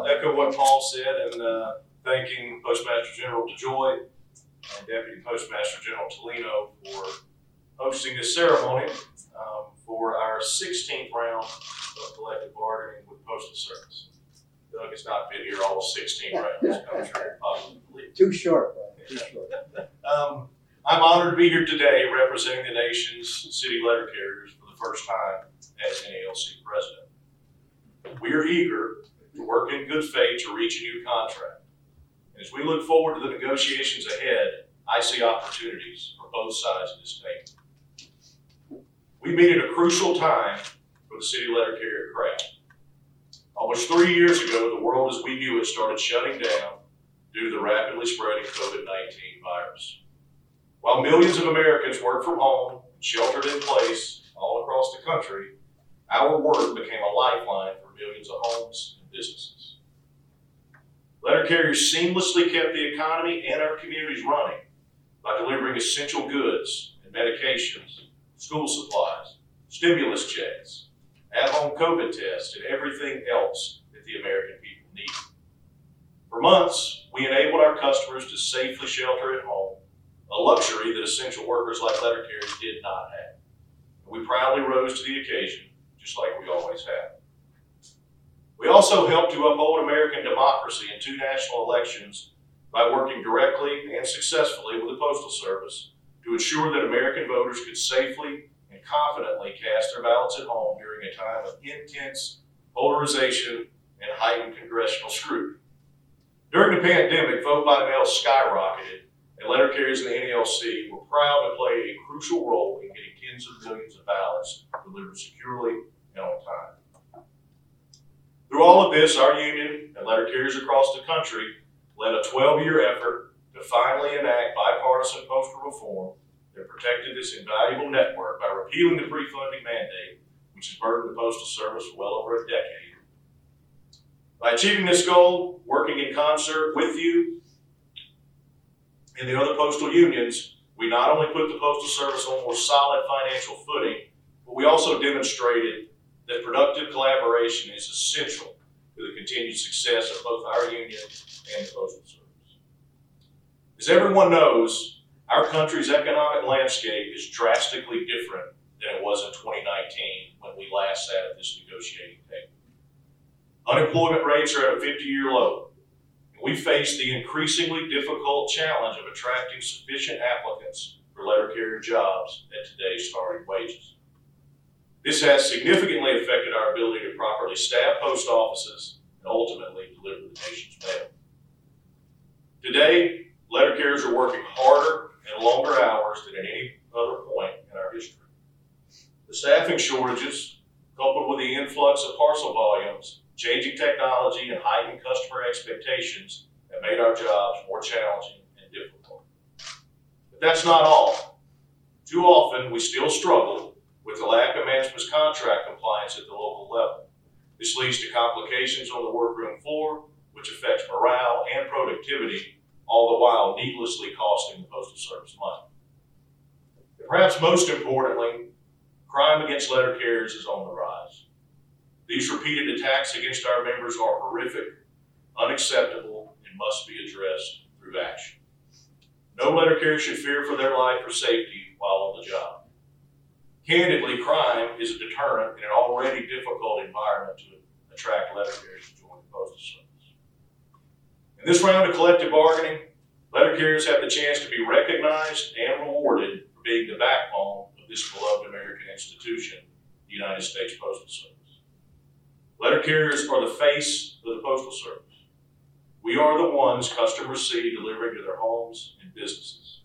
I'll echo what Paul said and uh, thanking Postmaster General DeJoy and Deputy Postmaster General Tulino for hosting this ceremony um, for our 16th round of collective bargaining with Postal Service. Doug has not been here all 16 rounds, I'm sure, possibly. Too short, too short. Um, I'm honored to be here today representing the nation's city letter carriers for the first time as NALC president. We are eager to work in good faith to reach a new contract. As we look forward to the negotiations ahead, I see opportunities for both sides of this table. We meet at a crucial time for the city letter carrier craft. Almost three years ago, the world as we knew it started shutting down due to the rapidly spreading COVID 19 virus. While millions of Americans worked from home, and sheltered in place all across the country, our work became a lifeline for millions of homes businesses. Letter carriers seamlessly kept the economy and our communities running by delivering essential goods and medications, school supplies, stimulus checks, at home COVID tests, and everything else that the American people need. For months, we enabled our customers to safely shelter at home, a luxury that essential workers like letter carriers did not have. We proudly rose to the occasion, just like we always have. We also helped to uphold American democracy in two national elections by working directly and successfully with the Postal Service to ensure that American voters could safely and confidently cast their ballots at home during a time of intense polarization and heightened congressional scrutiny. During the pandemic, vote by mail skyrocketed, and letter carriers in the NALC were proud to play a crucial role in getting tens of millions of ballots delivered securely and on time. Through all of this, our union and letter carriers across the country led a 12 year effort to finally enact bipartisan postal reform that protected this invaluable network by repealing the pre funding mandate, which has burdened the Postal Service for well over a decade. By achieving this goal, working in concert with you and the other postal unions, we not only put the Postal Service on more solid financial footing, but we also demonstrated that productive collaboration is essential to the continued success of both our union and the Postal Service. As everyone knows, our country's economic landscape is drastically different than it was in 2019 when we last sat at this negotiating table. Unemployment rates are at a 50 year low. And we face the increasingly difficult challenge of attracting sufficient applicants for letter carrier jobs at today's starting wages. This has significantly affected our ability to properly staff post offices and ultimately deliver the nation's mail. Today, letter carriers are working harder and longer hours than at any other point in our history. The staffing shortages, coupled with the influx of parcel volumes, changing technology, and heightened customer expectations, have made our jobs more challenging and difficult. But that's not all. Too often, we still struggle with the lack of management's contract compliance at the local level. This leads to complications on the workroom floor, which affects morale and productivity, all the while needlessly costing the Postal Service money. And perhaps most importantly, crime against letter carriers is on the rise. These repeated attacks against our members are horrific, unacceptable, and must be addressed through action. No letter carrier should fear for their life or safety while on the job. Candidly, crime is a deterrent in an already difficult environment to attract letter carriers to join the Postal Service. In this round of collective bargaining, letter carriers have the chance to be recognized and rewarded for being the backbone of this beloved American institution, the United States Postal Service. Letter carriers are the face of the Postal Service. We are the ones customers see delivering to their homes and businesses.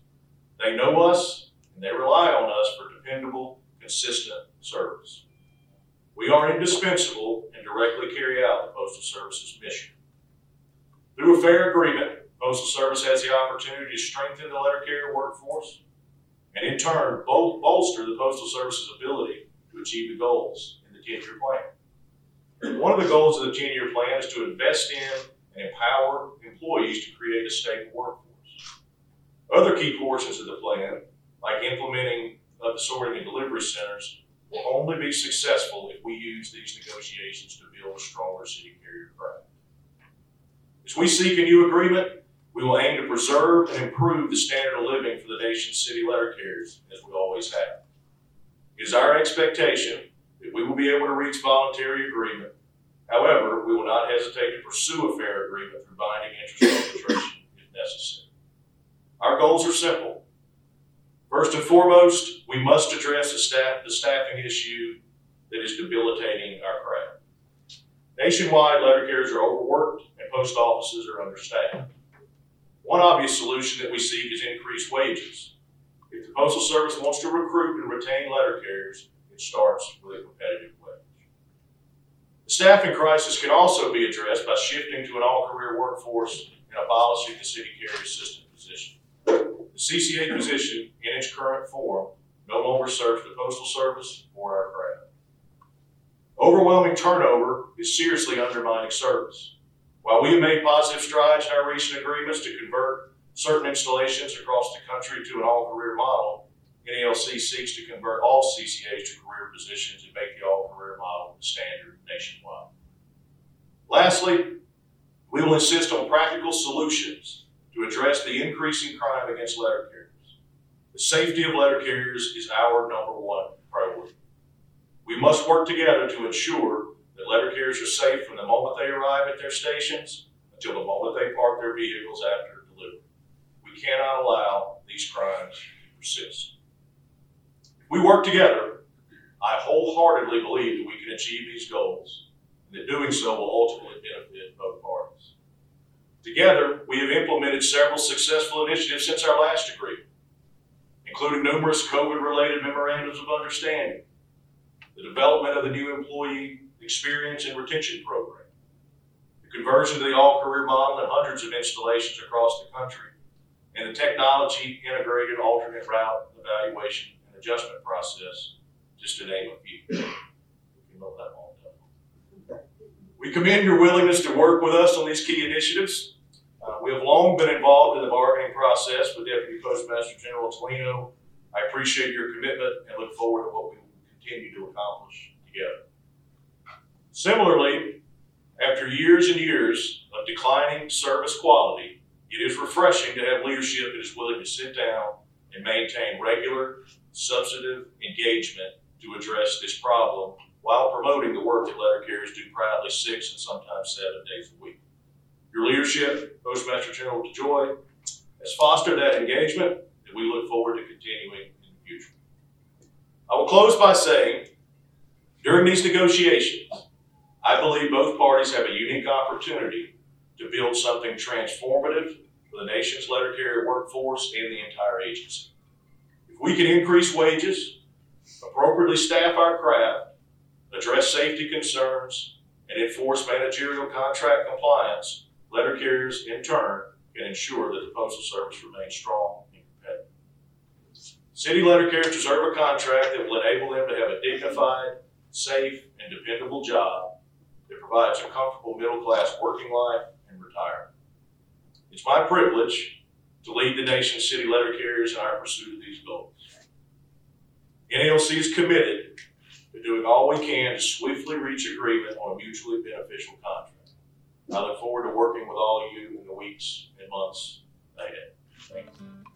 They know us and they rely on us for dependable, consistent service. We are indispensable and directly carry out the Postal Service's mission. Through a fair agreement, Postal Service has the opportunity to strengthen the letter carrier workforce and in turn bol- bolster the Postal Service's ability to achieve the goals in the 10 year plan. One of the goals of the 10 year plan is to invest in and empower employees to create a stable workforce. Other key portions of the plan, like implementing of the sorting and delivery centers, will only be successful if we use these negotiations to build a stronger city carrier craft. As we seek a new agreement, we will aim to preserve and improve the standard of living for the nation's city letter carriers, as we always have. It is our expectation that we will be able to reach voluntary agreement. However, we will not hesitate to pursue a fair agreement through binding interest arbitration if necessary. Our goals are simple. First and foremost, we must address the, staff, the staffing issue that is debilitating our craft. Nationwide, letter carriers are overworked and post offices are understaffed. One obvious solution that we seek is increased wages. If the Postal Service wants to recruit and retain letter carriers, it starts with a competitive wage. The staffing crisis can also be addressed by shifting to an all-career workforce and abolishing the city carrier assistant position. The CCA position, in its current form, no longer serves the Postal Service or our craft. Overwhelming turnover is seriously undermining service. While we have made positive strides in our recent agreements to convert certain installations across the country to an all-career model, NALC seeks to convert all CCAs to career positions and make the all-career model the standard nationwide. Lastly, we will insist on practical solutions address the increasing crime against letter carriers. The safety of letter carriers is our number one priority. We must work together to ensure that letter carriers are safe from the moment they arrive at their stations until the moment they park their vehicles after delivery. We cannot allow these crimes to persist. If we work together, I wholeheartedly believe that we can achieve these goals, and that doing so will ultimately benefit both parties. Together, we have implemented several successful initiatives since our last agreement, including numerous COVID related memorandums of understanding, the development of the new employee experience and retention program, the conversion to the all career model in hundreds of installations across the country, and the technology integrated alternate route evaluation and adjustment process, just to name a few. We commend your willingness to work with us on these key initiatives. Uh, we have long been involved in the bargaining process with Deputy Postmaster General Tulino. I appreciate your commitment and look forward to what we will continue to accomplish together. Similarly, after years and years of declining service quality, it is refreshing to have leadership that is willing to sit down and maintain regular, substantive engagement to address this problem while promoting the work that letter carriers do proudly six and sometimes seven days a week. Your leadership, Postmaster General DeJoy, has fostered that engagement, and we look forward to continuing in the future. I will close by saying, during these negotiations, I believe both parties have a unique opportunity to build something transformative for the nation's letter carrier workforce and the entire agency. If we can increase wages, appropriately staff our craft, address safety concerns, and enforce managerial contract compliance, letter carriers in turn can ensure that the Postal Service remains strong and competitive. City letter carriers deserve a contract that will enable them to have a dignified, safe, and dependable job that provides a comfortable middle class working life and retirement. It's my privilege to lead the nation's city letter carriers in our pursuit of these goals. NALC is committed to doing all we can to swiftly reach agreement on a mutually beneficial contract. I look forward to working with all of you in the weeks and months ahead. Thank you.